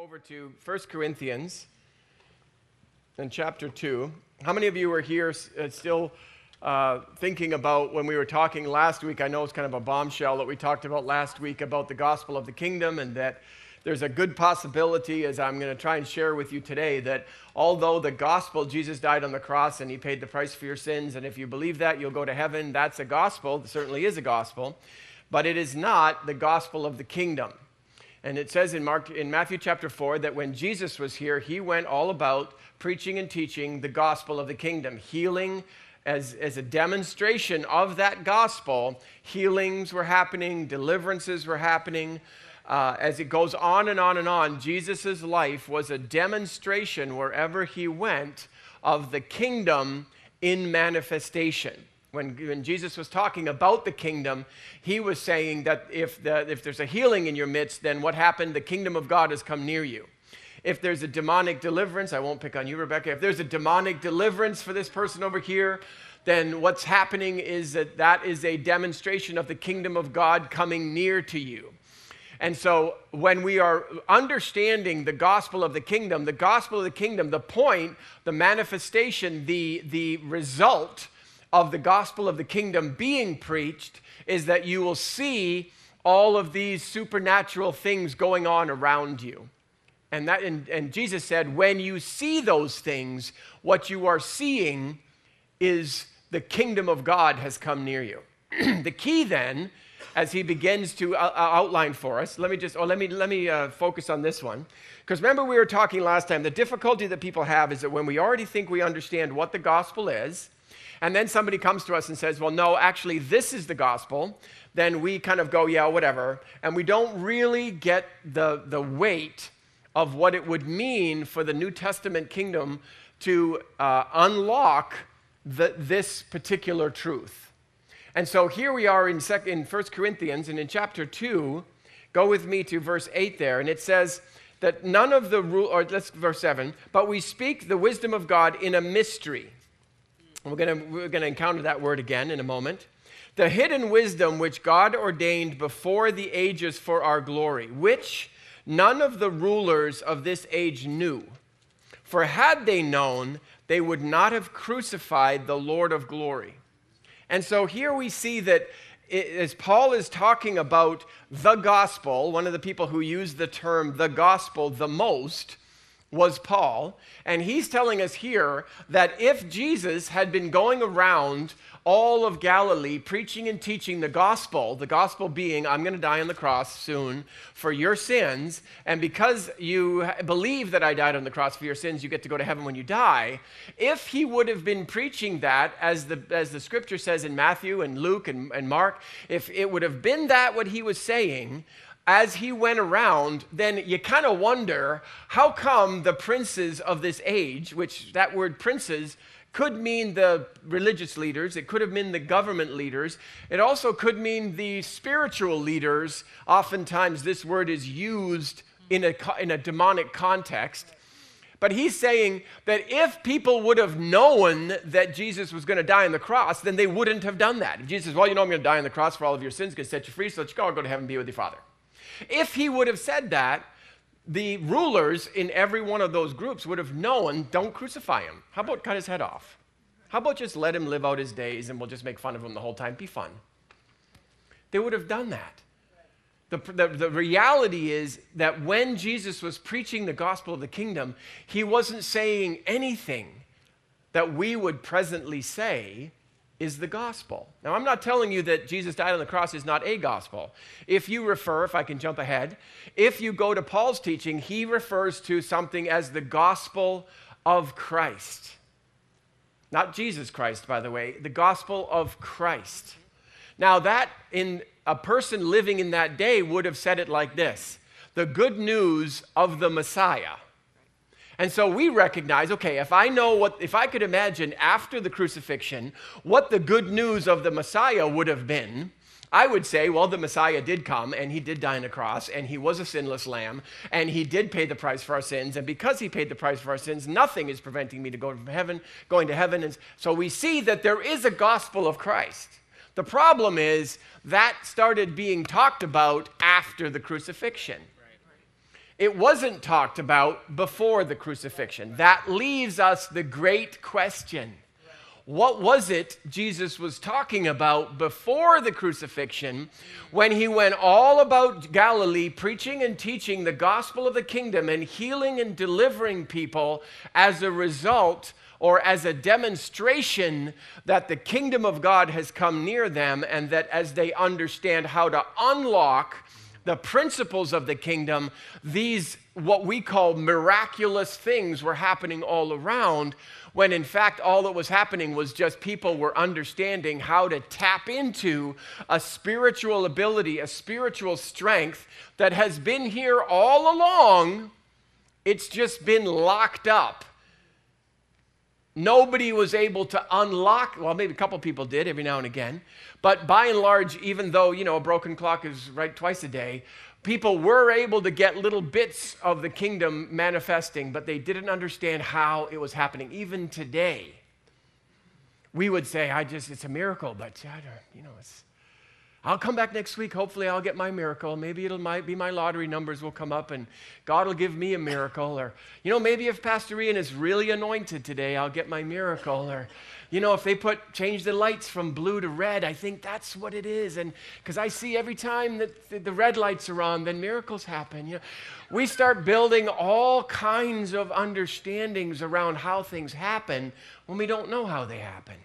over to 1 Corinthians in chapter 2. How many of you are here uh, still uh, thinking about when we were talking last week? I know it's kind of a bombshell that we talked about last week about the gospel of the kingdom, and that there's a good possibility, as I'm going to try and share with you today, that although the gospel, Jesus died on the cross and he paid the price for your sins, and if you believe that, you'll go to heaven, that's a gospel. It certainly is a gospel, but it is not the gospel of the kingdom. And it says in, Mark, in Matthew chapter 4 that when Jesus was here, he went all about preaching and teaching the gospel of the kingdom, healing as, as a demonstration of that gospel. Healings were happening, deliverances were happening. Uh, as it goes on and on and on, Jesus' life was a demonstration wherever he went of the kingdom in manifestation when, when Jesus was talking about the kingdom, he was saying that if, the, if there's a healing in your midst, then what happened? The kingdom of God has come near you. If there's a demonic deliverance, I won't pick on you, Rebecca. If there's a demonic deliverance for this person over here, then what's happening is that that is a demonstration of the kingdom of God coming near to you. And so, when we are understanding the gospel of the kingdom, the gospel of the kingdom, the point, the manifestation, the, the result of the gospel of the kingdom being preached is that you will see all of these supernatural things going on around you. And, that, and, and Jesus said, when you see those things, what you are seeing is the kingdom of God has come near you. the key then, as he begins to uh, uh, outline for us, let me just, oh, let me, let me uh, focus on this one. Because remember, we were talking last time, the difficulty that people have is that when we already think we understand what the gospel is, and then somebody comes to us and says, well, no, actually, this is the gospel, then we kind of go, yeah, whatever. And we don't really get the, the weight of what it would mean for the New Testament kingdom to uh, unlock the, this particular truth. And so here we are in, sec- in 1 Corinthians, and in chapter 2, go with me to verse 8 there, and it says, that none of the rule, or let's verse 7, but we speak the wisdom of God in a mystery we're going we're going to encounter that word again in a moment. The hidden wisdom which God ordained before the ages for our glory, which none of the rulers of this age knew. For had they known, they would not have crucified the Lord of glory. And so here we see that as Paul is talking about the gospel, one of the people who use the term the gospel the most was Paul. And he's telling us here that if Jesus had been going around all of Galilee preaching and teaching the gospel, the gospel being, I'm going to die on the cross soon for your sins, and because you believe that I died on the cross for your sins, you get to go to heaven when you die. If he would have been preaching that, as the, as the scripture says in Matthew and Luke and, and Mark, if it would have been that what he was saying, as he went around, then you kind of wonder how come the princes of this age, which that word princes could mean the religious leaders, it could have been the government leaders, it also could mean the spiritual leaders. Oftentimes, this word is used in a, in a demonic context. But he's saying that if people would have known that Jesus was going to die on the cross, then they wouldn't have done that. If Jesus says, Well, you know, I'm going to die on the cross for all of your sins, going to set you free, so let you go, I'll go to heaven and be with your Father. If he would have said that, the rulers in every one of those groups would have known don't crucify him. How about cut his head off? How about just let him live out his days and we'll just make fun of him the whole time? Be fun. They would have done that. The, the, the, reality is that when Jesus was preaching the gospel of the kingdom, he wasn't saying anything that we would presently say is the gospel. Now, I'm not telling you that Jesus died on the cross is not a gospel. If you refer, if I can jump ahead, if you go to Paul's teaching, he refers to something as the gospel of Christ. Not Jesus Christ, by the way, the gospel of Christ. Now, that in a person living in that day would have said it like this the good news of the Messiah. And so we recognize okay, if I know what, if I could imagine after the crucifixion what the good news of the Messiah would have been, I would say, well, the Messiah did come and he did die on a cross and he was a sinless lamb and he did pay the price for our sins. And because he paid the price for our sins, nothing is preventing me to go to heaven, going to heaven. And so we see that there is a gospel of Christ. The problem is that started being talked about after the crucifixion. It wasn't talked about before the crucifixion. That leaves us the great question what was it Jesus was talking about before the crucifixion when he went all about Galilee preaching and teaching the gospel of the kingdom and healing and delivering people as a result or as a demonstration that the kingdom of God has come near them and that as they understand how to unlock the principles of the kingdom, these what we call miraculous things were happening all around when in fact all that was happening was just people were understanding how to tap into a spiritual ability, a spiritual strength that has been here all along. It's just been locked up. Nobody was able to unlock, well, maybe a couple people did every now and again, but by and large, even though, you know, a broken clock is right twice a day, people were able to get little bits of the kingdom manifesting, but they didn't understand how it was happening. Even today, we would say, I just, it's a miracle, but you know, it's, I'll come back next week. Hopefully, I'll get my miracle. Maybe it'll might be my lottery numbers will come up and God will give me a miracle. Or, you know, maybe if Pastor Ian is really anointed today, I'll get my miracle. Or, you know, if they put change the lights from blue to red, I think that's what it is. And because I see every time that the red lights are on, then miracles happen. You know, we start building all kinds of understandings around how things happen when we don't know how they happen.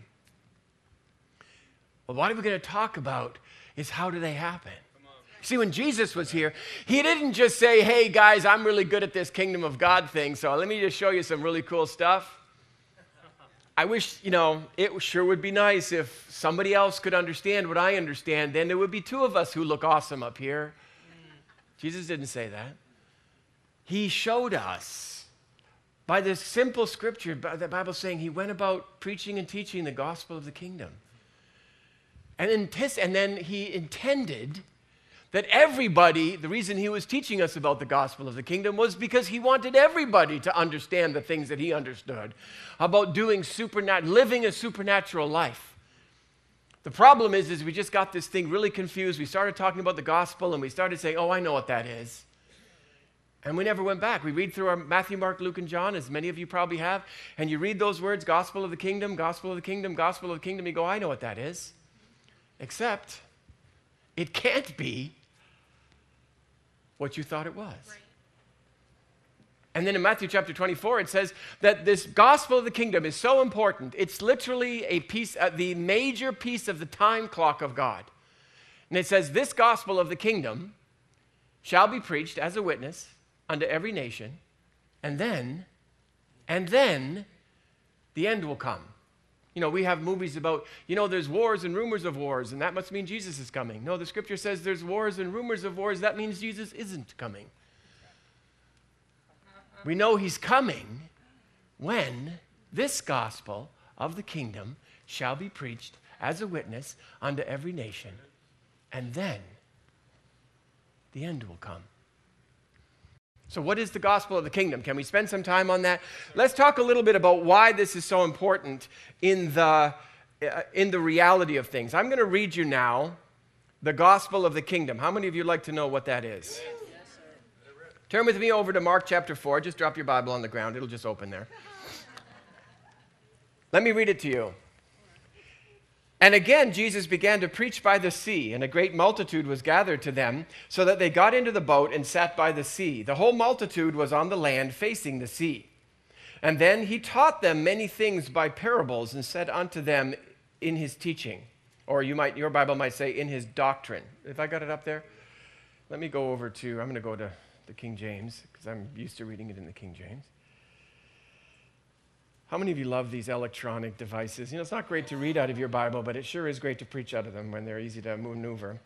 Well, what are we going to talk about is how do they happen? See, when Jesus was here, he didn't just say, hey guys, I'm really good at this kingdom of God thing, so let me just show you some really cool stuff. I wish, you know, it sure would be nice if somebody else could understand what I understand. Then there would be two of us who look awesome up here. Jesus didn't say that. He showed us by this simple scripture, by the Bible saying he went about preaching and teaching the gospel of the kingdom. And then, and then he intended that everybody, the reason he was teaching us about the gospel of the kingdom was because he wanted everybody to understand the things that he understood about doing supernatural, living a supernatural life. The problem is, is we just got this thing really confused. We started talking about the gospel and we started saying, oh, I know what that is. And we never went back. We read through our Matthew, Mark, Luke, and John, as many of you probably have, and you read those words, gospel of the kingdom, gospel of the kingdom, gospel of the kingdom, you go, I know what that is. Except it can't be what you thought it was. Right. And then in Matthew chapter 24, it says that this gospel of the kingdom is so important. It's literally a piece, uh, the major piece of the time clock of God. And it says, This gospel of the kingdom shall be preached as a witness unto every nation, and then, and then the end will come. You know, we have movies about, you know, there's wars and rumors of wars, and that must mean Jesus is coming. No, the scripture says there's wars and rumors of wars. That means Jesus isn't coming. We know he's coming when this gospel of the kingdom shall be preached as a witness unto every nation, and then the end will come. So, what is the gospel of the kingdom? Can we spend some time on that? Let's talk a little bit about why this is so important in the, uh, in the reality of things. I'm going to read you now the gospel of the kingdom. How many of you like to know what that is? Turn with me over to Mark chapter 4. Just drop your Bible on the ground, it'll just open there. Let me read it to you. And again, Jesus began to preach by the sea, and a great multitude was gathered to them, so that they got into the boat and sat by the sea. The whole multitude was on the land facing the sea. And then he taught them many things by parables and said unto them in his teaching, or you might, your Bible might say in his doctrine. If I got it up there, let me go over to, I'm going to go to the King James because I'm used to reading it in the King James. How many of you love these electronic devices? You know, it's not great to read out of your Bible, but it sure is great to preach out of them when they're easy to maneuver.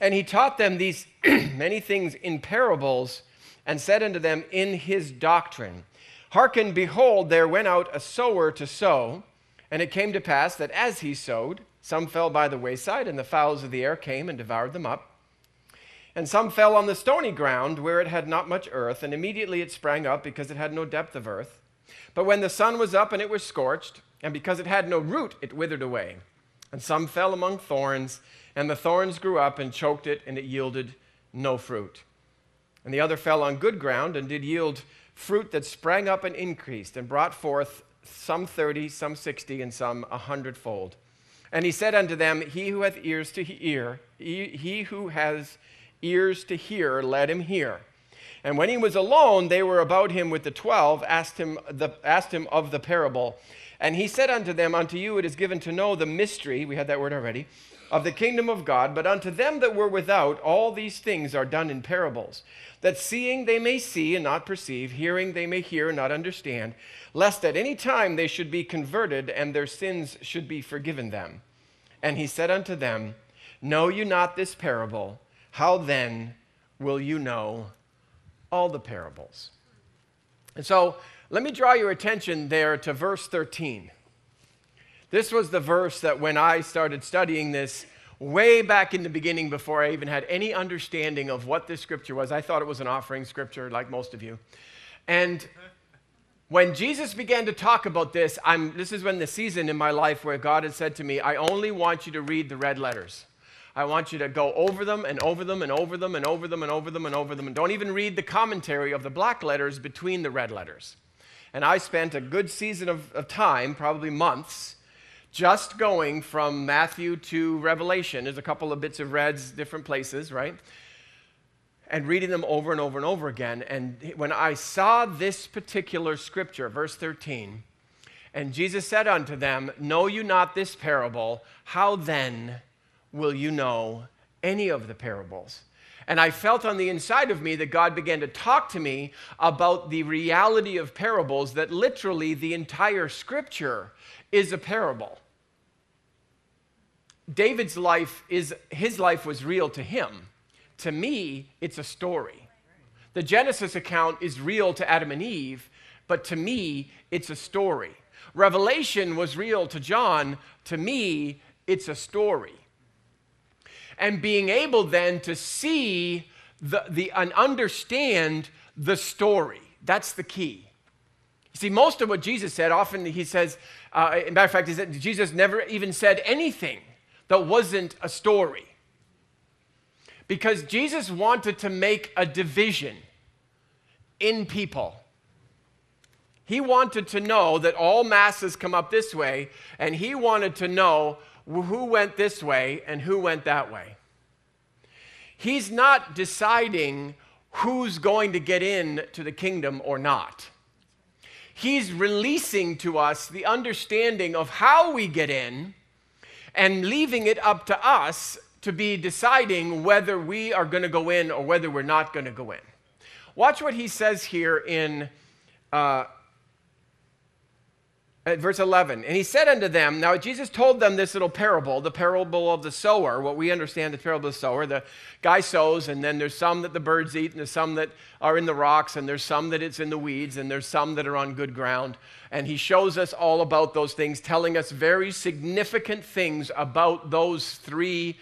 And he taught them these many things in parables and said unto them in his doctrine Hearken, behold, there went out a sower to sow. And it came to pass that as he sowed, some fell by the wayside, and the fowls of the air came and devoured them up. And some fell on the stony ground where it had not much earth, and immediately it sprang up because it had no depth of earth. But when the sun was up and it was scorched, and because it had no root, it withered away. And some fell among thorns, and the thorns grew up and choked it, and it yielded no fruit. And the other fell on good ground and did yield fruit that sprang up and increased and brought forth some thirty, some sixty, and some a hundredfold. And he said unto them, He who hath ears to hear, he who has ears to hear, let him hear. And when he was alone, they were about him with the twelve, asked him, the, asked him of the parable. And he said unto them, Unto you it is given to know the mystery, we had that word already, of the kingdom of God, but unto them that were without, all these things are done in parables, that seeing they may see and not perceive, hearing they may hear and not understand, lest at any time they should be converted and their sins should be forgiven them. And he said unto them, Know you not this parable? How then will you know all the parables? And so let me draw your attention there to verse 13. This was the verse that when I started studying this way back in the beginning, before I even had any understanding of what this scripture was, I thought it was an offering scripture, like most of you. And when Jesus began to talk about this, I'm, this is when the season in my life where God had said to me, I only want you to read the red letters. I want you to go over them and over them and over them and over them and over them and over them. And don't even read the commentary of the black letters between the red letters. And I spent a good season of, of time, probably months, just going from Matthew to Revelation. There's a couple of bits of reds, different places, right? And reading them over and over and over again. And when I saw this particular scripture, verse 13, and Jesus said unto them, Know you not this parable? How then will you know any of the parables? And I felt on the inside of me that God began to talk to me about the reality of parables, that literally the entire scripture is a parable. David's life is his life was real to him. To me, it's a story. The Genesis account is real to Adam and Eve, but to me, it's a story. Revelation was real to John. To me, it's a story. And being able then to see the, the, and understand the story. That's the key. You See, most of what Jesus said, often he says, uh, matter of fact, is that Jesus never even said anything that wasn't a story. Because Jesus wanted to make a division in people. He wanted to know that all masses come up this way, and he wanted to know who went this way and who went that way. He's not deciding who's going to get in to the kingdom or not. He's releasing to us the understanding of how we get in and leaving it up to us to be deciding whether we are going to go in or whether we're not going to go in. Watch what he says here in uh, at verse 11. And he said unto them, Now Jesus told them this little parable, the parable of the sower, what we understand the parable of the sower. The guy sows, and then there's some that the birds eat, and there's some that are in the rocks, and there's some that it's in the weeds, and there's some that are on good ground. And he shows us all about those things, telling us very significant things about those three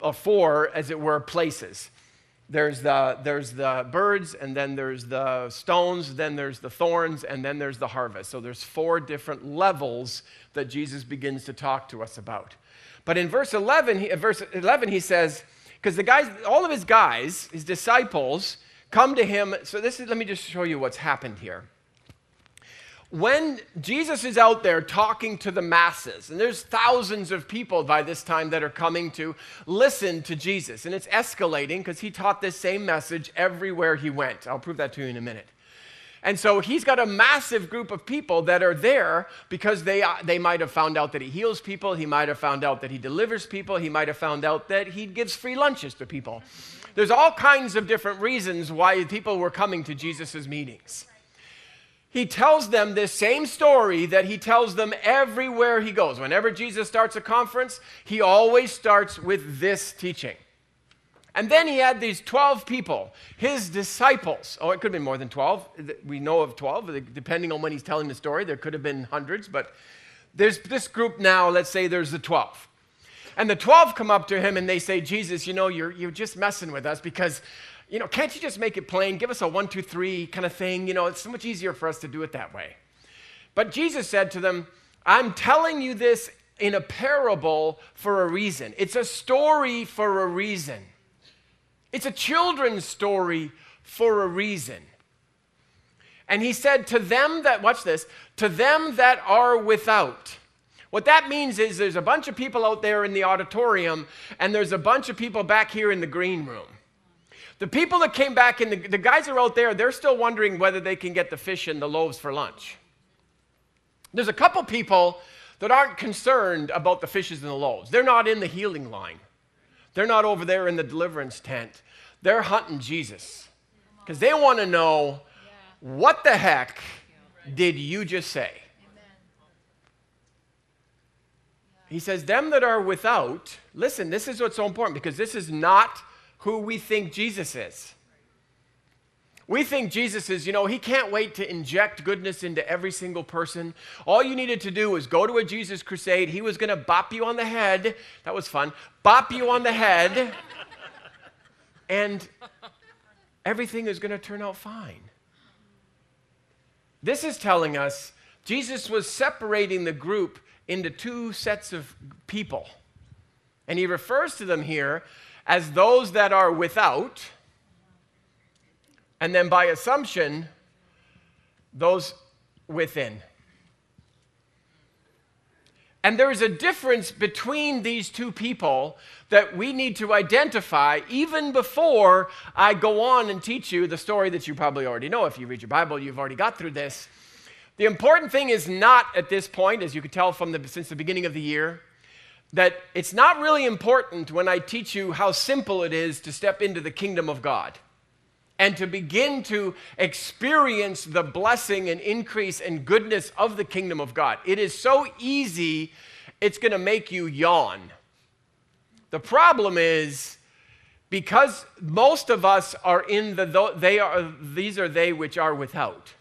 or four, as it were, places there's the, there's the birds, and then there's the stones, then there's the thorns, and then there's the harvest. So there's four different levels that Jesus begins to talk to us about. But in verse 11, he, verse 11, he says, because the guys, all of his guys, his disciples, come to him. So this is, let me just show you what's happened here when Jesus is out there talking to the masses, and there's thousands of people by this time that are coming to listen to Jesus, and it's escalating because he taught this same message everywhere he went. I'll prove that to you in a minute. And so he's got a massive group of people that are there because they, uh, they might have found out that he heals people, he might have found out that he delivers people, he might have found out that he gives free lunches to people. There's all kinds of different reasons why people were coming to Jesus' meetings he tells them this same story that he tells them everywhere he goes. Whenever Jesus starts a conference, he always starts with this teaching. And then he had these 12 people, his disciples. Oh, it could have been more than 12. We know of 12, depending on when he's telling the story. There could have been hundreds, but there's this group now, let's say there's the 12. And the 12 come up to him and they say, Jesus, you know, you're, you're just messing with us because you know, can't you just make it plain? Give us a one, two, three kind of thing. You know, it's so much easier for us to do it that way. But Jesus said to them, I'm telling you this in a parable for a reason. It's a story for a reason. It's a children's story for a reason. And he said, To them that, watch this, to them that are without. What that means is there's a bunch of people out there in the auditorium, and there's a bunch of people back here in the green room. The people that came back and the, the guys are out there, they're still wondering whether they can get the fish and the loaves for lunch. There's a couple people that aren't concerned about the fishes and the loaves. They're not in the healing line, they're not over there in the deliverance tent. They're hunting Jesus because they want to know what the heck did you just say? He says, Them that are without, listen, this is what's so important because this is not who we think Jesus is. We think Jesus is, you know, he can't wait to inject goodness into every single person. All you needed to do was go to a Jesus crusade. He was going to bop you on the head. That was fun. Bop you on the head. and everything is going to turn out fine. This is telling us Jesus was separating the group into two sets of people. And he refers to them here as those that are without and then by assumption, those within. And there's a difference between these two people that we need to identify even before I go on and teach you the story that you probably already know. If you read your Bible, you've already got through this. The important thing is not at this point, as you can tell from the, since the beginning of the year, that it's not really important when I teach you how simple it is to step into the kingdom of God and to begin to experience the blessing and increase and goodness of the kingdom of God. It is so easy, it's going to make you yawn. The problem is because most of us are in the they are these are they which are without.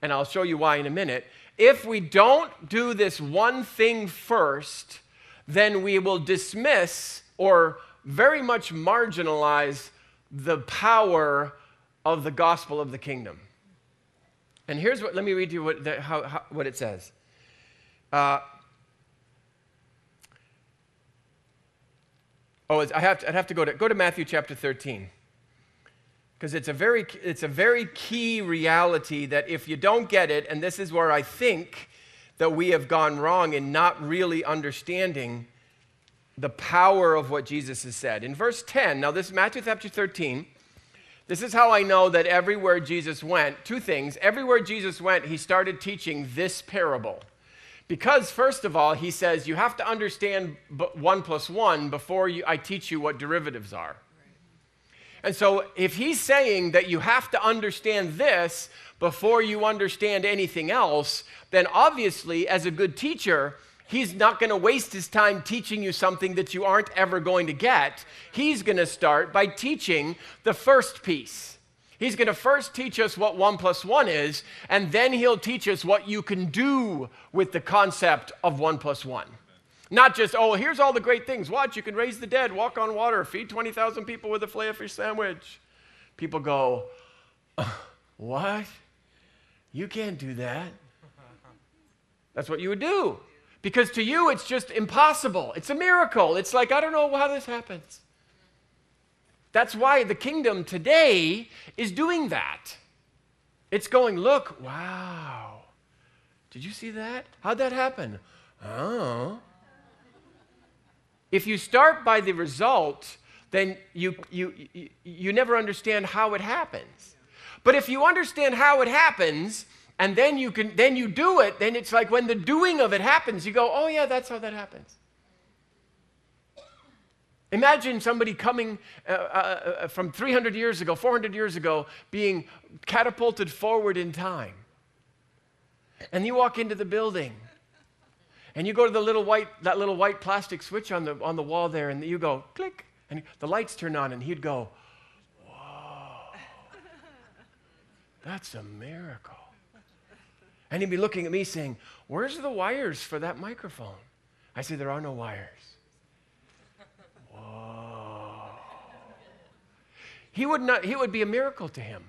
And I'll show you why in a minute. If we don't do this one thing first, then we will dismiss or very much marginalize the power of the gospel of the kingdom. And here's what, let me read you what, the, how, how, what it says. Uh, oh, I have to, I'd have to go to, go to Matthew chapter 13. Because it's, a very, it's a very key reality that if you don't get it, and this is where I think that we have gone wrong in not really understanding the power of what Jesus has said. In verse 10, now this is Matthew chapter 13. This is how I know that everywhere Jesus went, two things. Everywhere Jesus went, he started teaching this parable. Because, first of all, he says you have to understand one plus one before you, I teach you what derivatives are. And so, if he's saying that you have to understand this before you understand anything else, then obviously, as a good teacher, He's not going to waste his time teaching you something that you aren't ever going to get. He's going to start by teaching the first piece. He's going to first teach us what one plus one is, and then he'll teach us what you can do with the concept of one plus one. Not just, oh, here's all the great things. Watch, you can raise the dead, walk on water, feed 20,000 people with a filet fish sandwich. People go, uh, what? You can't do that. That's what you would do. Because to you, it's just impossible. It's a miracle. It's like, I don't know how this happens. That's why the kingdom today is doing that. It's going, look, wow. Did you see that? How'd that happen? Oh. If you start by the result, then you, you, you, never understand how it happens. But if you understand how it happens, and then you can then you do it then it's like when the doing of it happens you go oh yeah that's how that happens imagine somebody coming uh, uh, uh from 300 years ago 400 years ago being catapulted forward in time and you walk into the building and you go to the little white that little white plastic switch on the on the wall there and you go click and the lights turn on and he'd go whoa that's a miracle and he'd be looking at me saying, Where's the wires for that microphone? I say, There are no wires. Whoa. He would, not, he would be a miracle to him.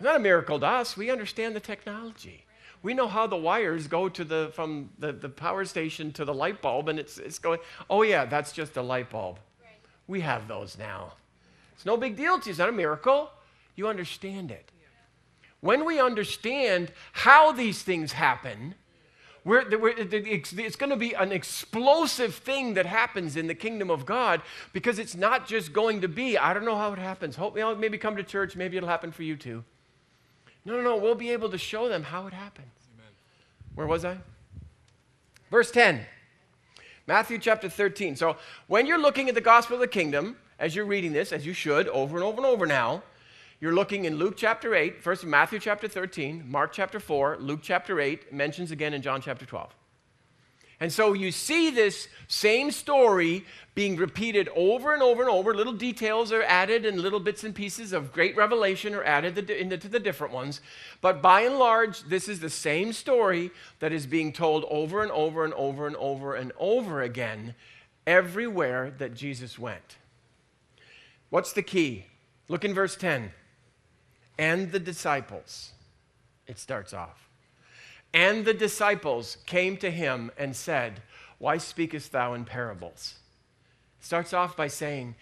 Not a miracle to us. We understand the technology. We know how the wires go to the, from the, the power station to the light bulb, and it's, it's going, oh, yeah, that's just a light bulb. Right. We have those now. It's no big deal to you. It's not a miracle. you understand it. When we understand how these things happen, we're, we're, it's going to be an explosive thing that happens in the kingdom of God because it's not just going to be, I don't know how it happens. Hope, you know, maybe come to church, maybe it'll happen for you too. No, no, no. We'll be able to show them how it happens. Amen. Where was I? Verse 10. Matthew chapter 13. So when you're looking at the gospel of the kingdom, as you're reading this, as you should, over and over and over now, you're looking in Luke chapter 8, first Matthew chapter 13, Mark chapter 4, Luke chapter 8, mentions again in John chapter 12. And so you see this same story being repeated over and over and over. Little details are added, and little bits and pieces of great revelation are added into the different ones. But by and large, this is the same story that is being told over and over and over and over and over again everywhere that Jesus went. What's the key? Look in verse 10 and the disciples. It starts off. And the disciples came to him and said, Why speakest thou in parables? Starts off by saying,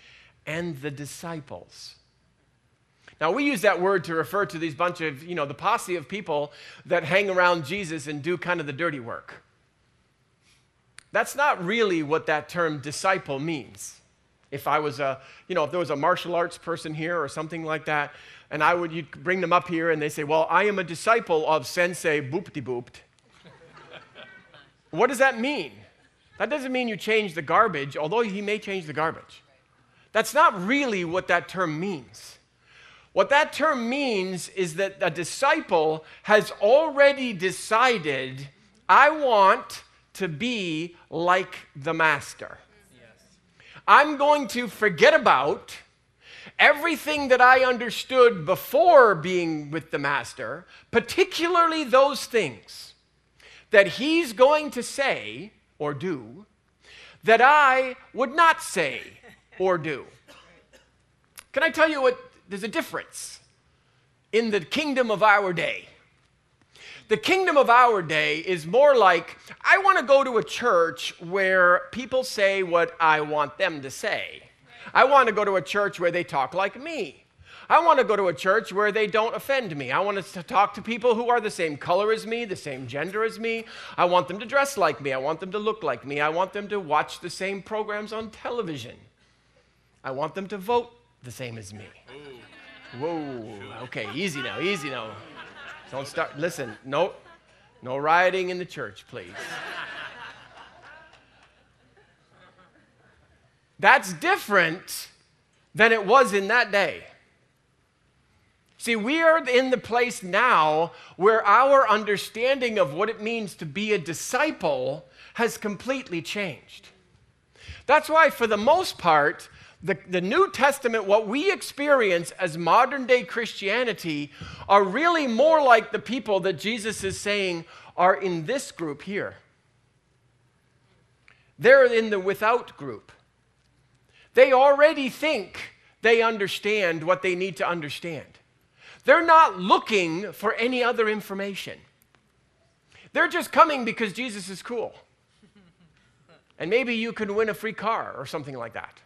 And the disciples. Now, we use that word to refer to these bunch of, you know, the posse of people that hang around Jesus and do kind of the dirty work. That's not really what that term disciple means. If I was a, you know, if there was a martial arts person here or something like that, and I would, you'd bring them up here and they say, Well, I am a disciple of Sensei Boopty Booped. what does that mean? That doesn't mean you change the garbage, although he may change the garbage. That's not really what that term means. What that term means is that a disciple has already decided, I want to be like the master. Yes. I'm going to forget about everything that I understood before being with the Master, particularly those things that He's going to say or do that I would not say or do. Can I tell you what? There's a difference in the kingdom of our day. The kingdom of our day is more like I want to go to a church where people say what I want them to say. I want to go to a church where they talk like me. I want to go to a church where they don't offend me. I want to talk to people who are the same color as me, the same gender as me. I want them to dress like me. I want them to look like me. I want them to watch the same programs on television. I want them to vote the same as me. Whoa. Okay, easy now, easy now. Don't start. Listen, no, no rioting in the church, please. That's different than it was in that day. See, we are in the place now where our understanding of what it means to be a disciple has completely changed. That's why, for the most part, the, the New Testament, what we experience as modern day Christianity, are really more like the people that Jesus is saying are in this group here. They're in the without group. They already think they understand what they need to understand. They're not looking for any other information. They're just coming because Jesus is cool. And maybe you can win a free car or something like that.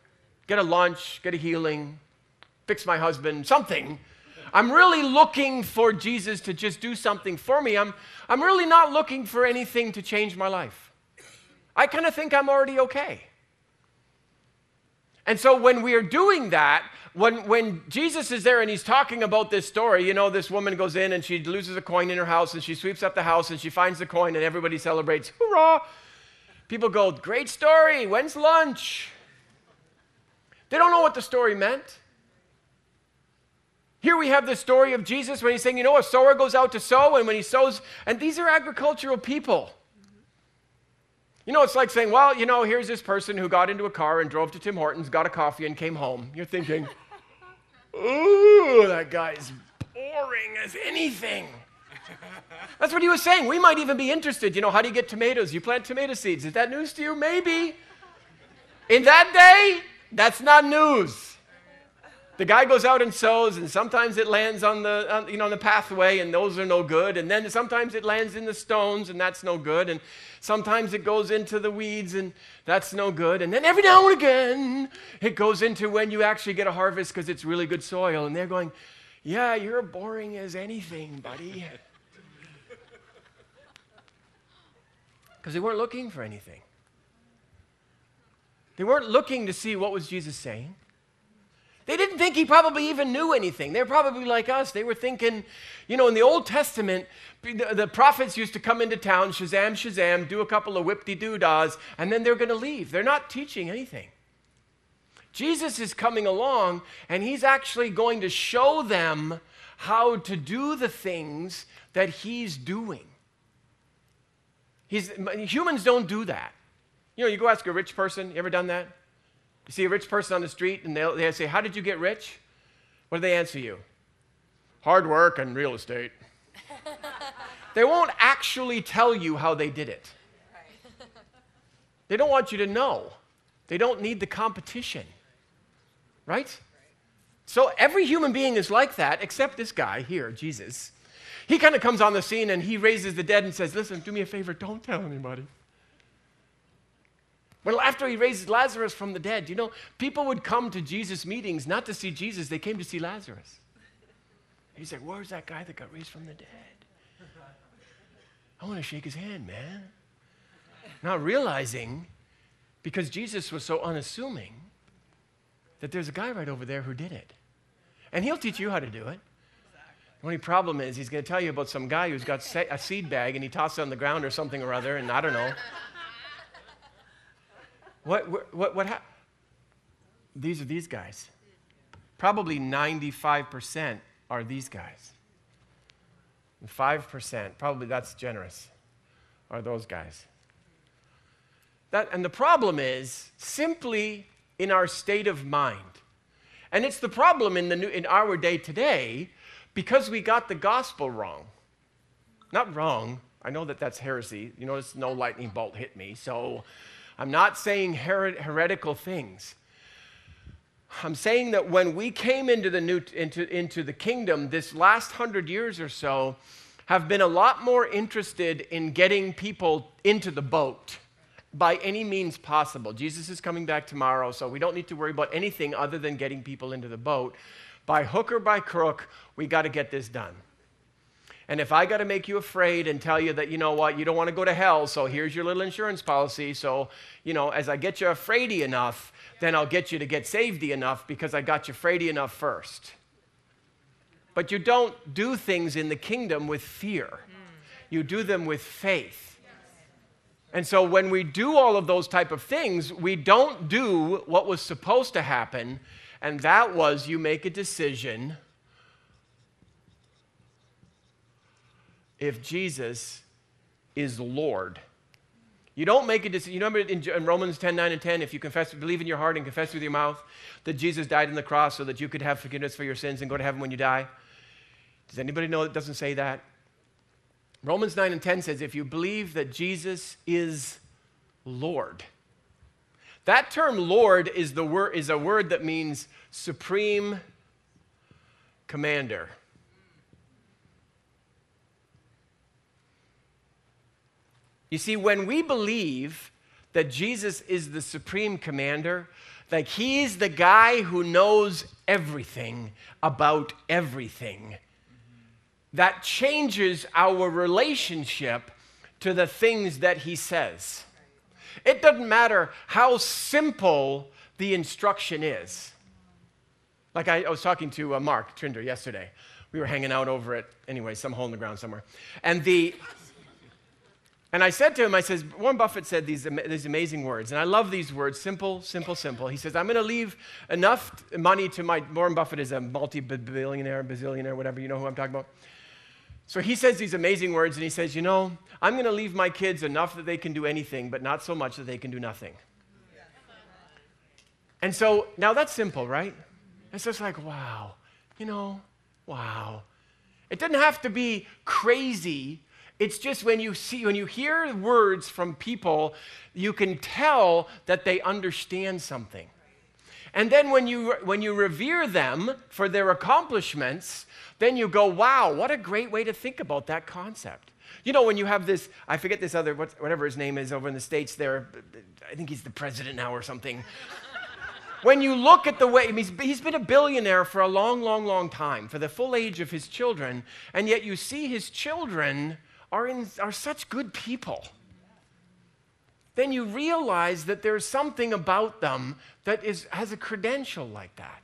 Get a lunch, get a healing, fix my husband, something. I'm really looking for Jesus to just do something for me. I'm, I'm really not looking for anything to change my life. I kind of think I'm already okay. And so when we are doing that, when, when Jesus is there and he's talking about this story, you know, this woman goes in and she loses a coin in her house and she sweeps up the house and she finds the coin and everybody celebrates. Hurrah! People go, Great story. When's lunch? They don't know what the story meant. Here we have the story of Jesus when he's saying, you know, a sower goes out to sow, and when he sows, and these are agricultural people. You know, it's like saying, well, you know, here's this person who got into a car and drove to Tim Hortons, got a coffee, and came home. You're thinking, ooh, that guy's boring as anything. That's what he was saying. We might even be interested. You know, how do you get tomatoes? You plant tomato seeds. Is that news to you? Maybe. In that day, that's not news. The guy goes out and sows, and sometimes it lands on the, on, you know, on the pathway, and those are no good. And then sometimes it lands in the stones, and that's no good. And sometimes it goes into the weeds, and that's no good. And then every now and again, it goes into when you actually get a harvest because it's really good soil. And they're going, Yeah, you're boring as anything, buddy. Because they weren't looking for anything. They weren't looking to see what was Jesus saying. They didn't think he probably even knew anything. They're probably like us. They were thinking, you know, in the Old Testament, the, the prophets used to come into town, Shazam, Shazam, do a couple of whip de doo dahs, and then they're going to leave. They're not teaching anything. Jesus is coming along, and he's actually going to show them how to do the things that he's doing. He's, humans don't do that. You know, you go ask a rich person, you ever done that? You see a rich person on the street and they say, How did you get rich? What do they answer you? Hard work and real estate. they won't actually tell you how they did it. They don't want you to know. They don't need the competition. Right? So every human being is like that, except this guy here, Jesus. He kind of comes on the scene and he raises the dead and says, Listen, do me a favor, don't tell anybody. Well, after he raises Lazarus from the dead, you know, people would come to Jesus' meetings not to see Jesus, they came to see Lazarus. He's like, Where's that guy that got raised from the dead? I want to shake his hand, man. Not realizing, because Jesus was so unassuming, that there's a guy right over there who did it. And he'll teach you how to do it. The only problem is he's going to tell you about some guy who's got a seed bag and he tossed it on the ground or something or other, and I don't know. What, what, what, happened? These are these guys. Probably 95% are these guys. And 5%, probably that's generous, are those guys. That, and the problem is simply in our state of mind. And it's the problem in, the new, in our day today because we got the gospel wrong. Not wrong. I know that that's heresy. You notice no lightning bolt hit me. So I'm not saying her- heretical things. I'm saying that when we came into the, new, into, into the kingdom this last hundred years or so, have been a lot more interested in getting people into the boat by any means possible. Jesus is coming back tomorrow, so we don't need to worry about anything other than getting people into the boat. By hook or by crook, we got to get this done. And if I got to make you afraid and tell you that, you know what, you don't want to go to hell, so here's your little insurance policy. So, you know, as I get you afraidy enough, then I'll get you to get savedy enough because I got you afraidy enough first. But you don't do things in the kingdom with fear, you do them with faith. And so when we do all of those type of things, we don't do what was supposed to happen, and that was you make a decision if Jesus is Lord. You don't make a decision. You remember in, Romans 10 9 and 10, if you confess, believe in your heart and confess with your mouth that Jesus died on the cross so that you could have forgiveness for your sins and go to heaven when you die? Does anybody know it doesn't say that? Romans 9 and 10 says, if you believe that Jesus is Lord, that term Lord is, the word, is a word that means supreme commander. You see, when we believe that Jesus is the supreme commander, like he's the guy who knows everything about everything, that changes our relationship to the things that he says. It doesn't matter how simple the instruction is. Like I, I was talking to uh, Mark Trinder yesterday. We were hanging out over at, anyway, some hole in the ground somewhere. And the, and I said to him, I says, Warren Buffett said these, these amazing words, and I love these words, simple, simple, simple. He says, I'm going to leave enough money to my, Warren Buffett is a multi-billionaire, bazillionaire, whatever, you know who I'm talking about. So he says these amazing words, and he says, you know, I'm going to leave my kids enough that they can do anything, but not so much that they can do nothing. And so now that's simple, right? It's just like, wow, you know, wow. It doesn't have to be crazy it's just when you see, when you hear words from people, you can tell that they understand something. And then when you, when you revere them for their accomplishments, then you go, wow, what a great way to think about that concept. You know, when you have this, I forget this other, whatever his name is over in the States there, I think he's the president now or something. when you look at the way, he's, he's been a billionaire for a long, long, long time, for the full age of his children, and yet you see his children are, in, are such good people. Then you realize that there's something about them that is, has a credential like that.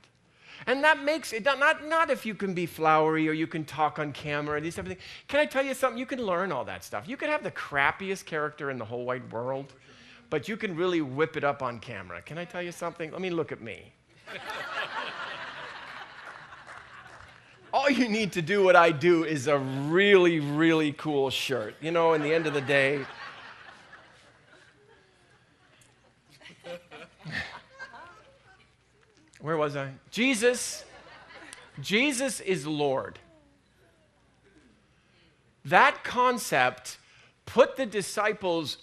And that makes it not, not if you can be flowery or you can talk on camera and these type of things. Can I tell you something? You can learn all that stuff. You can have the crappiest character in the whole wide world, but you can really whip it up on camera. Can I tell you something? Let me look at me. All you need to do what I do is a really, really cool shirt. You know, in the end of the day, where was I? Jesus, Jesus is Lord. That concept put the disciples'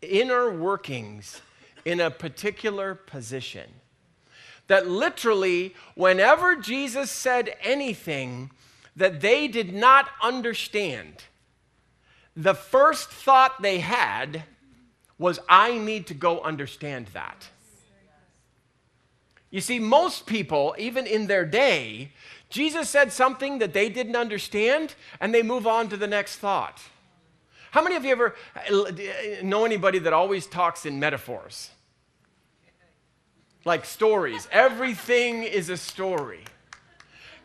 inner workings in a particular position. That literally, whenever Jesus said anything that they did not understand, the first thought they had was, I need to go understand that. You see, most people, even in their day, Jesus said something that they didn't understand, and they move on to the next thought. How many of you ever uh, know anybody that always talks in metaphors? Like stories. Everything is a story.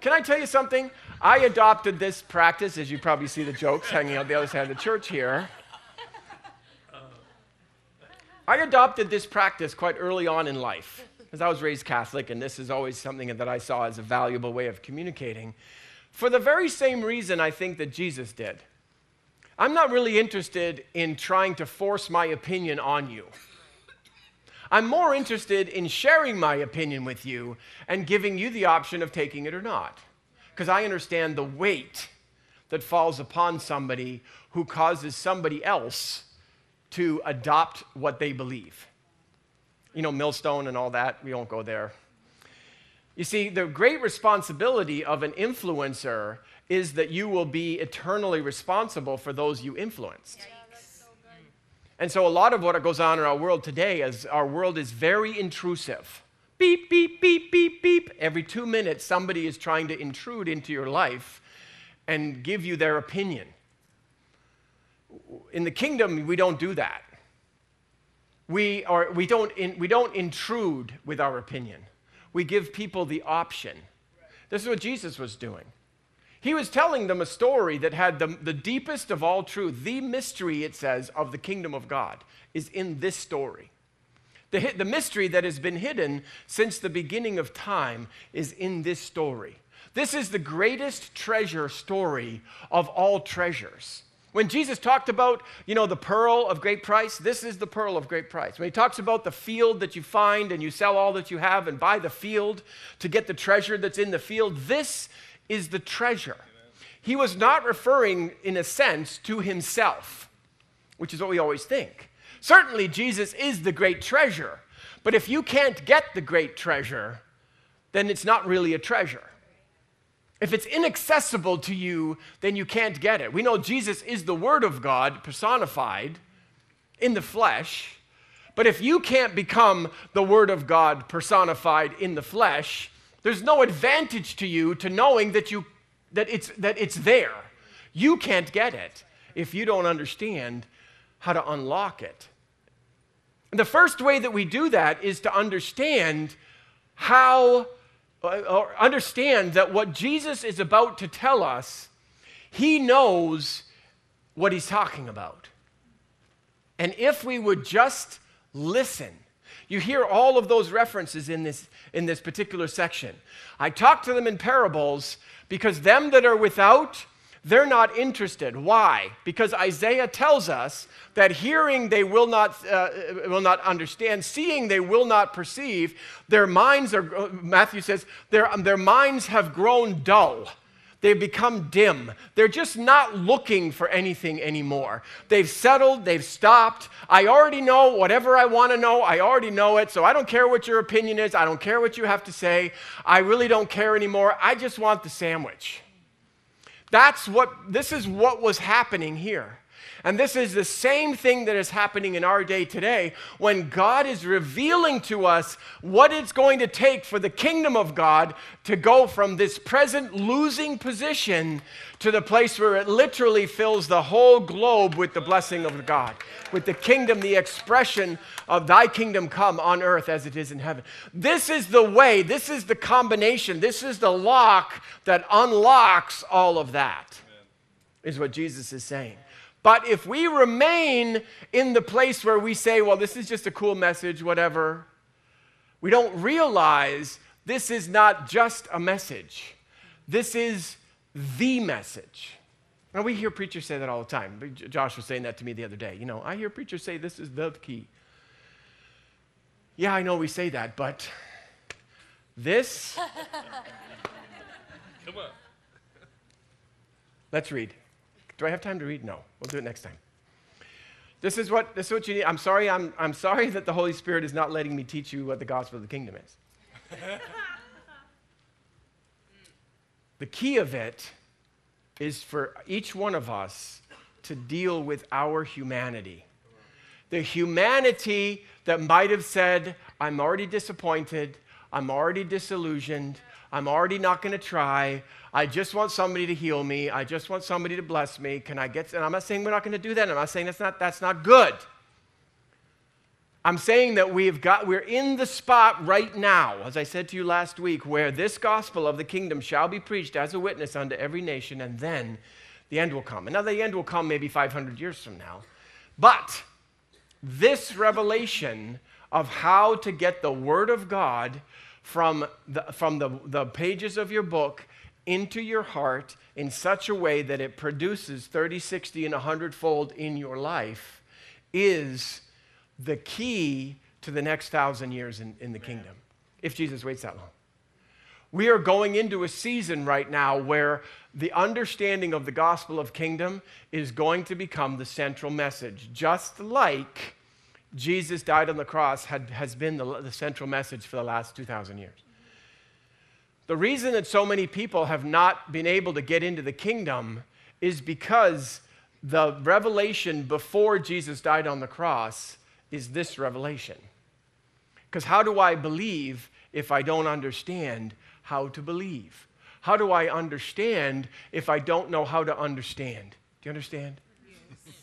Can I tell you something? I adopted this practice, as you probably see the jokes hanging out the other side of the church here. I adopted this practice quite early on in life because I was raised Catholic, and this is always something that I saw as a valuable way of communicating. For the very same reason I think that Jesus did. I'm not really interested in trying to force my opinion on you. I'm more interested in sharing my opinion with you and giving you the option of taking it or not. Because I understand the weight that falls upon somebody who causes somebody else to adopt what they believe you know, millstone and all that. We won't go there. You see, the great responsibility of an influencer is that you will be eternally responsible for those you influenced. And so, a lot of what goes on in our world today is our world is very intrusive. Beep, beep, beep, beep, beep. Every two minutes, somebody is trying to intrude into your life and give you their opinion. In the kingdom, we don't do that we, are, we, don't in, we don't intrude with our opinion. We give people the option. This is what Jesus was doing. He was telling them a story that had the, the deepest of all truth. The mystery, it says, of the kingdom of God is in this story. The, the mystery that has been hidden since the beginning of time is in this story. This is the greatest treasure story of all treasures. When Jesus talked about, you know, the pearl of great price, this is the pearl of great price. When he talks about the field that you find and you sell all that you have and buy the field to get the treasure that's in the field, this is the treasure. He was not referring, in a sense, to himself, which is what we always think. Certainly, Jesus is the great treasure, but if you can't get the great treasure, then it's not really a treasure. If it's inaccessible to you, then you can't get it. We know Jesus is the Word of God personified in the flesh. But if you can't become the Word of God personified in the flesh, there's no advantage to you to knowing that, you, that, it's, that it's there. You can't get it if you don't understand how to unlock it. And the first way that we do that is to understand how uh, or understand that what Jesus is about to tell us, he knows what he's talking about. And if we would just listen, you hear all of those references in this, in this particular section. I talk to them in parables because them that are without, they're not interested. Why? Because Isaiah tells us that hearing they will not, uh, will not understand, seeing they will not perceive. Their minds are, Matthew says, their, their minds have grown dull. They've become dim. They're just not looking for anything anymore. They've settled, they've stopped. I already know whatever I want to know, I already know it, so I don't care what your opinion is. I don't care what you have to say. I really don't care anymore. I just want the sandwich. That's what, this is what was happening here. And this is the same thing that is happening in our day today when God is revealing to us what it's going to take for the kingdom of God to go from this present losing position to the place where it literally fills the whole globe with the blessing of God, with the kingdom, the expression of thy kingdom come on earth as it is in heaven. This is the way, this is the combination, this is the lock that unlocks all of that, is what Jesus is saying. But if we remain in the place where we say, well, this is just a cool message, whatever, we don't realize this is not just a message. This is the message. Now, we hear preachers say that all the time. Josh was saying that to me the other day. You know, I hear preachers say this is the key. Yeah, I know we say that, but this. Come on. Let's read. Do I have time to read? No. We'll do it next time. This is what, this is what you need. I'm sorry, I'm, I'm sorry that the Holy Spirit is not letting me teach you what the gospel of the kingdom is. the key of it is for each one of us to deal with our humanity. The humanity that might have said, I'm already disappointed, I'm already disillusioned, I'm already not going to try. I just want somebody to heal me. I just want somebody to bless me. Can I get? And I'm not saying we're not going to do that. I'm not saying that's not that's not good. I'm saying that we've got we're in the spot right now, as I said to you last week, where this gospel of the kingdom shall be preached as a witness unto every nation, and then the end will come. And now the end will come maybe 500 years from now. But this revelation of how to get the word of God from the, from the, the pages of your book into your heart in such a way that it produces 30, 60, and 100 fold in your life is the key to the next thousand years in, in the kingdom, if Jesus waits that long. We are going into a season right now where the understanding of the gospel of kingdom is going to become the central message, just like Jesus died on the cross had, has been the, the central message for the last 2,000 years. The reason that so many people have not been able to get into the kingdom is because the revelation before Jesus died on the cross is this revelation. Because how do I believe if I don't understand how to believe? How do I understand if I don't know how to understand? Do you understand? Yes.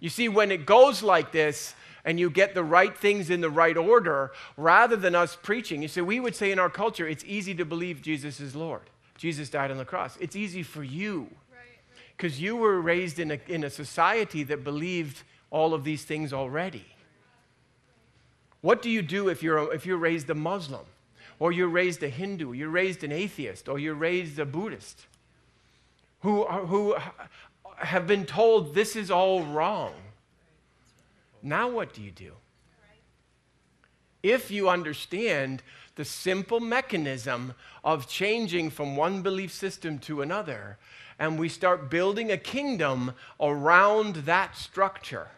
You see, when it goes like this, and you get the right things in the right order rather than us preaching. You see, we would say in our culture, it's easy to believe Jesus is Lord. Jesus died on the cross. It's easy for you because you were raised in a, in a society that believed all of these things already. What do you do if you're, if you're raised a Muslim, or you're raised a Hindu, you're raised an atheist, or you're raised a Buddhist, who, who have been told this is all wrong? Now, what do you do? If you understand the simple mechanism of changing from one belief system to another, and we start building a kingdom around that structure.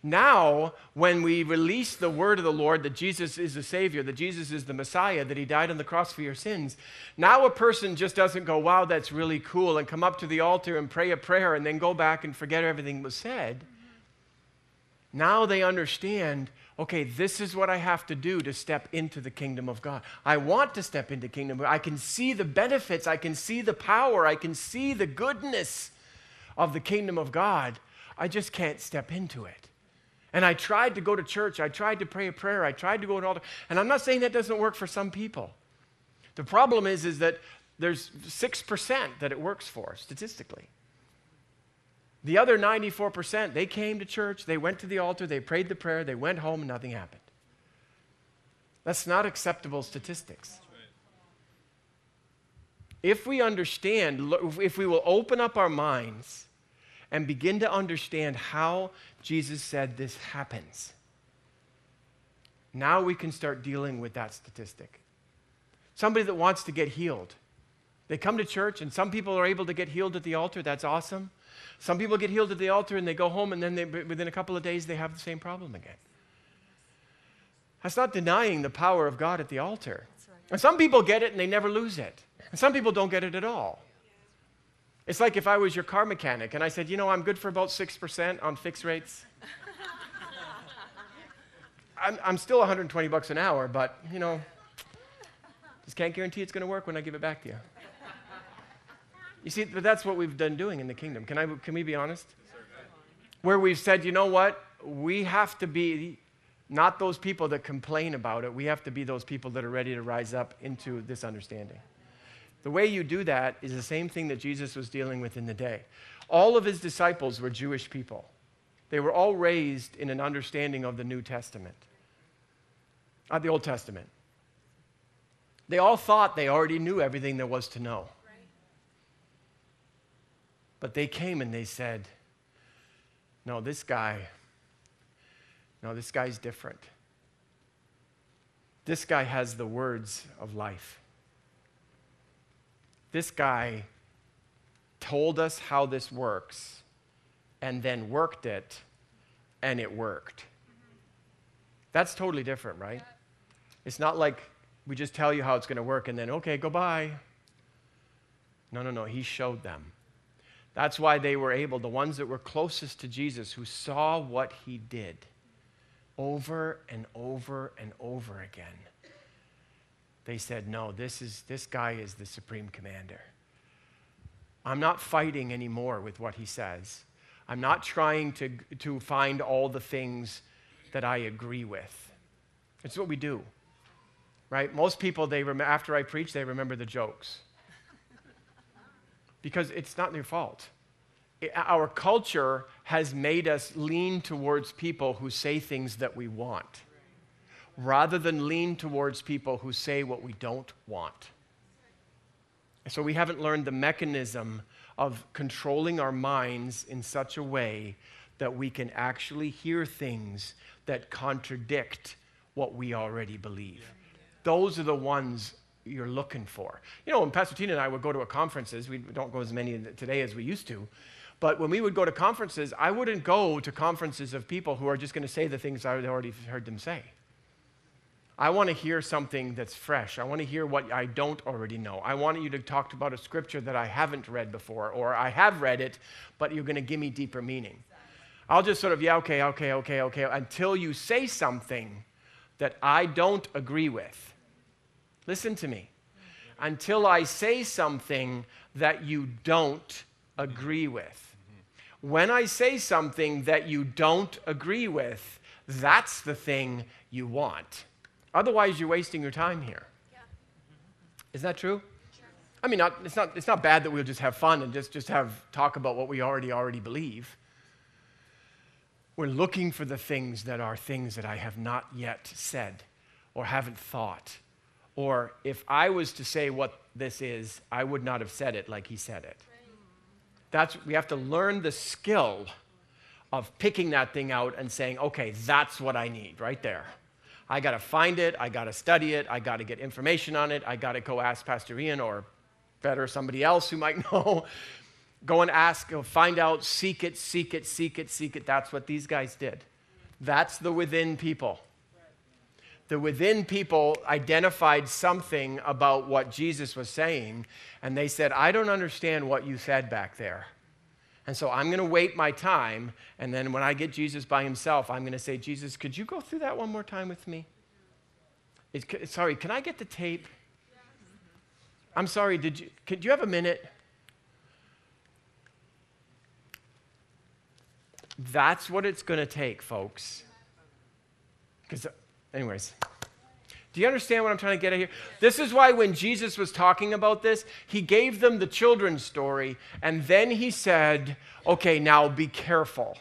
Now, when we release the word of the Lord that Jesus is the Savior, that Jesus is the Messiah, that He died on the cross for your sins, now a person just doesn't go, wow, that's really cool, and come up to the altar and pray a prayer and then go back and forget everything was said. Now they understand, okay, this is what I have to do to step into the kingdom of God. I want to step into kingdom. I can see the benefits, I can see the power, I can see the goodness of the kingdom of God. I just can't step into it. And I tried to go to church, I tried to pray a prayer, I tried to go to altar, and I'm not saying that doesn't work for some people. The problem is, is that there's 6% that it works for statistically. The other 94%, they came to church, they went to the altar, they prayed the prayer, they went home, and nothing happened. That's not acceptable statistics. If we understand, if we will open up our minds and begin to understand how Jesus said this happens, now we can start dealing with that statistic. Somebody that wants to get healed. They come to church, and some people are able to get healed at the altar. That's awesome. Some people get healed at the altar and they go home, and then they, within a couple of days, they have the same problem again. That's not denying the power of God at the altar. Right. And some people get it and they never lose it. And some people don't get it at all. It's like if I was your car mechanic and I said, you know, I'm good for about 6% on fixed rates. I'm, I'm still 120 bucks an hour, but, you know, just can't guarantee it's going to work when I give it back to you. You see, but that's what we've done doing in the kingdom. Can, I, can we be honest? Where we've said, you know what? We have to be not those people that complain about it. We have to be those people that are ready to rise up into this understanding. The way you do that is the same thing that Jesus was dealing with in the day. All of his disciples were Jewish people, they were all raised in an understanding of the New Testament, uh, the Old Testament. They all thought they already knew everything there was to know. But they came and they said, No, this guy, no, this guy's different. This guy has the words of life. This guy told us how this works and then worked it, and it worked. That's totally different, right? It's not like we just tell you how it's going to work and then, okay, goodbye. No, no, no. He showed them. That's why they were able, the ones that were closest to Jesus, who saw what he did over and over and over again they said, No, this, is, this guy is the supreme commander. I'm not fighting anymore with what he says. I'm not trying to, to find all the things that I agree with. It's what we do, right? Most people, they rem- after I preach, they remember the jokes because it's not their fault. It, our culture has made us lean towards people who say things that we want rather than lean towards people who say what we don't want. So we haven't learned the mechanism of controlling our minds in such a way that we can actually hear things that contradict what we already believe. Those are the ones you're looking for. You know, when Pastor Tina and I would go to conferences, we don't go as many today as we used to, but when we would go to conferences, I wouldn't go to conferences of people who are just going to say the things I had already heard them say. I want to hear something that's fresh. I want to hear what I don't already know. I want you to talk about a scripture that I haven't read before, or I have read it, but you're going to give me deeper meaning. I'll just sort of, yeah, okay, okay, okay, okay, until you say something that I don't agree with. Listen to me. Until I say something that you don't agree with. When I say something that you don't agree with, that's the thing you want. Otherwise, you're wasting your time here. Yeah. Is that true? Sure. I mean, not, it's, not, it's not bad that we'll just have fun and just, just have talk about what we already already believe. We're looking for the things that are things that I have not yet said or haven't thought. Or if I was to say what this is, I would not have said it like he said it. That's, we have to learn the skill of picking that thing out and saying, okay, that's what I need right there. I got to find it, I got to study it, I got to get information on it, I got to go ask Pastor Ian or better somebody else who might know. go and ask, find out, seek it, seek it, seek it, seek it. That's what these guys did. That's the within people. The within people identified something about what Jesus was saying, and they said, I don't understand what you said back there. And so I'm going to wait my time. And then when I get Jesus by himself, I'm going to say, Jesus, could you go through that one more time with me? It's, sorry, can I get the tape? I'm sorry, did you, could you have a minute? That's what it's going to take, folks. Because, anyways. Do you understand what I'm trying to get at here? This is why when Jesus was talking about this, he gave them the children's story, and then he said, okay, now be careful.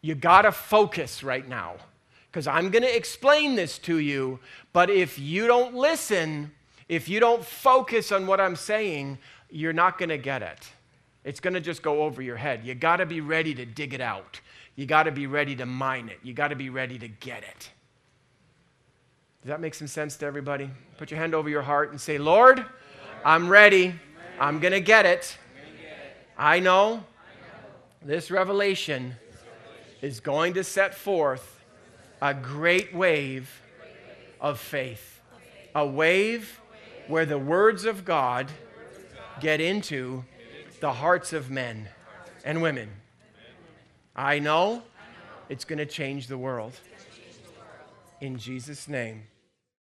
You got to focus right now because I'm going to explain this to you, but if you don't listen, if you don't focus on what I'm saying, you're not going to get it. It's going to just go over your head. You got to be ready to dig it out. You got to be ready to mine it. You got to be ready to get it. Does that make some sense to everybody? Put your hand over your heart and say, Lord, I'm ready. I'm going to get it. I know this revelation is going to set forth a great wave of faith. A wave where the words of God get into the hearts of men and women. I know it's going to change the world. In Jesus' name.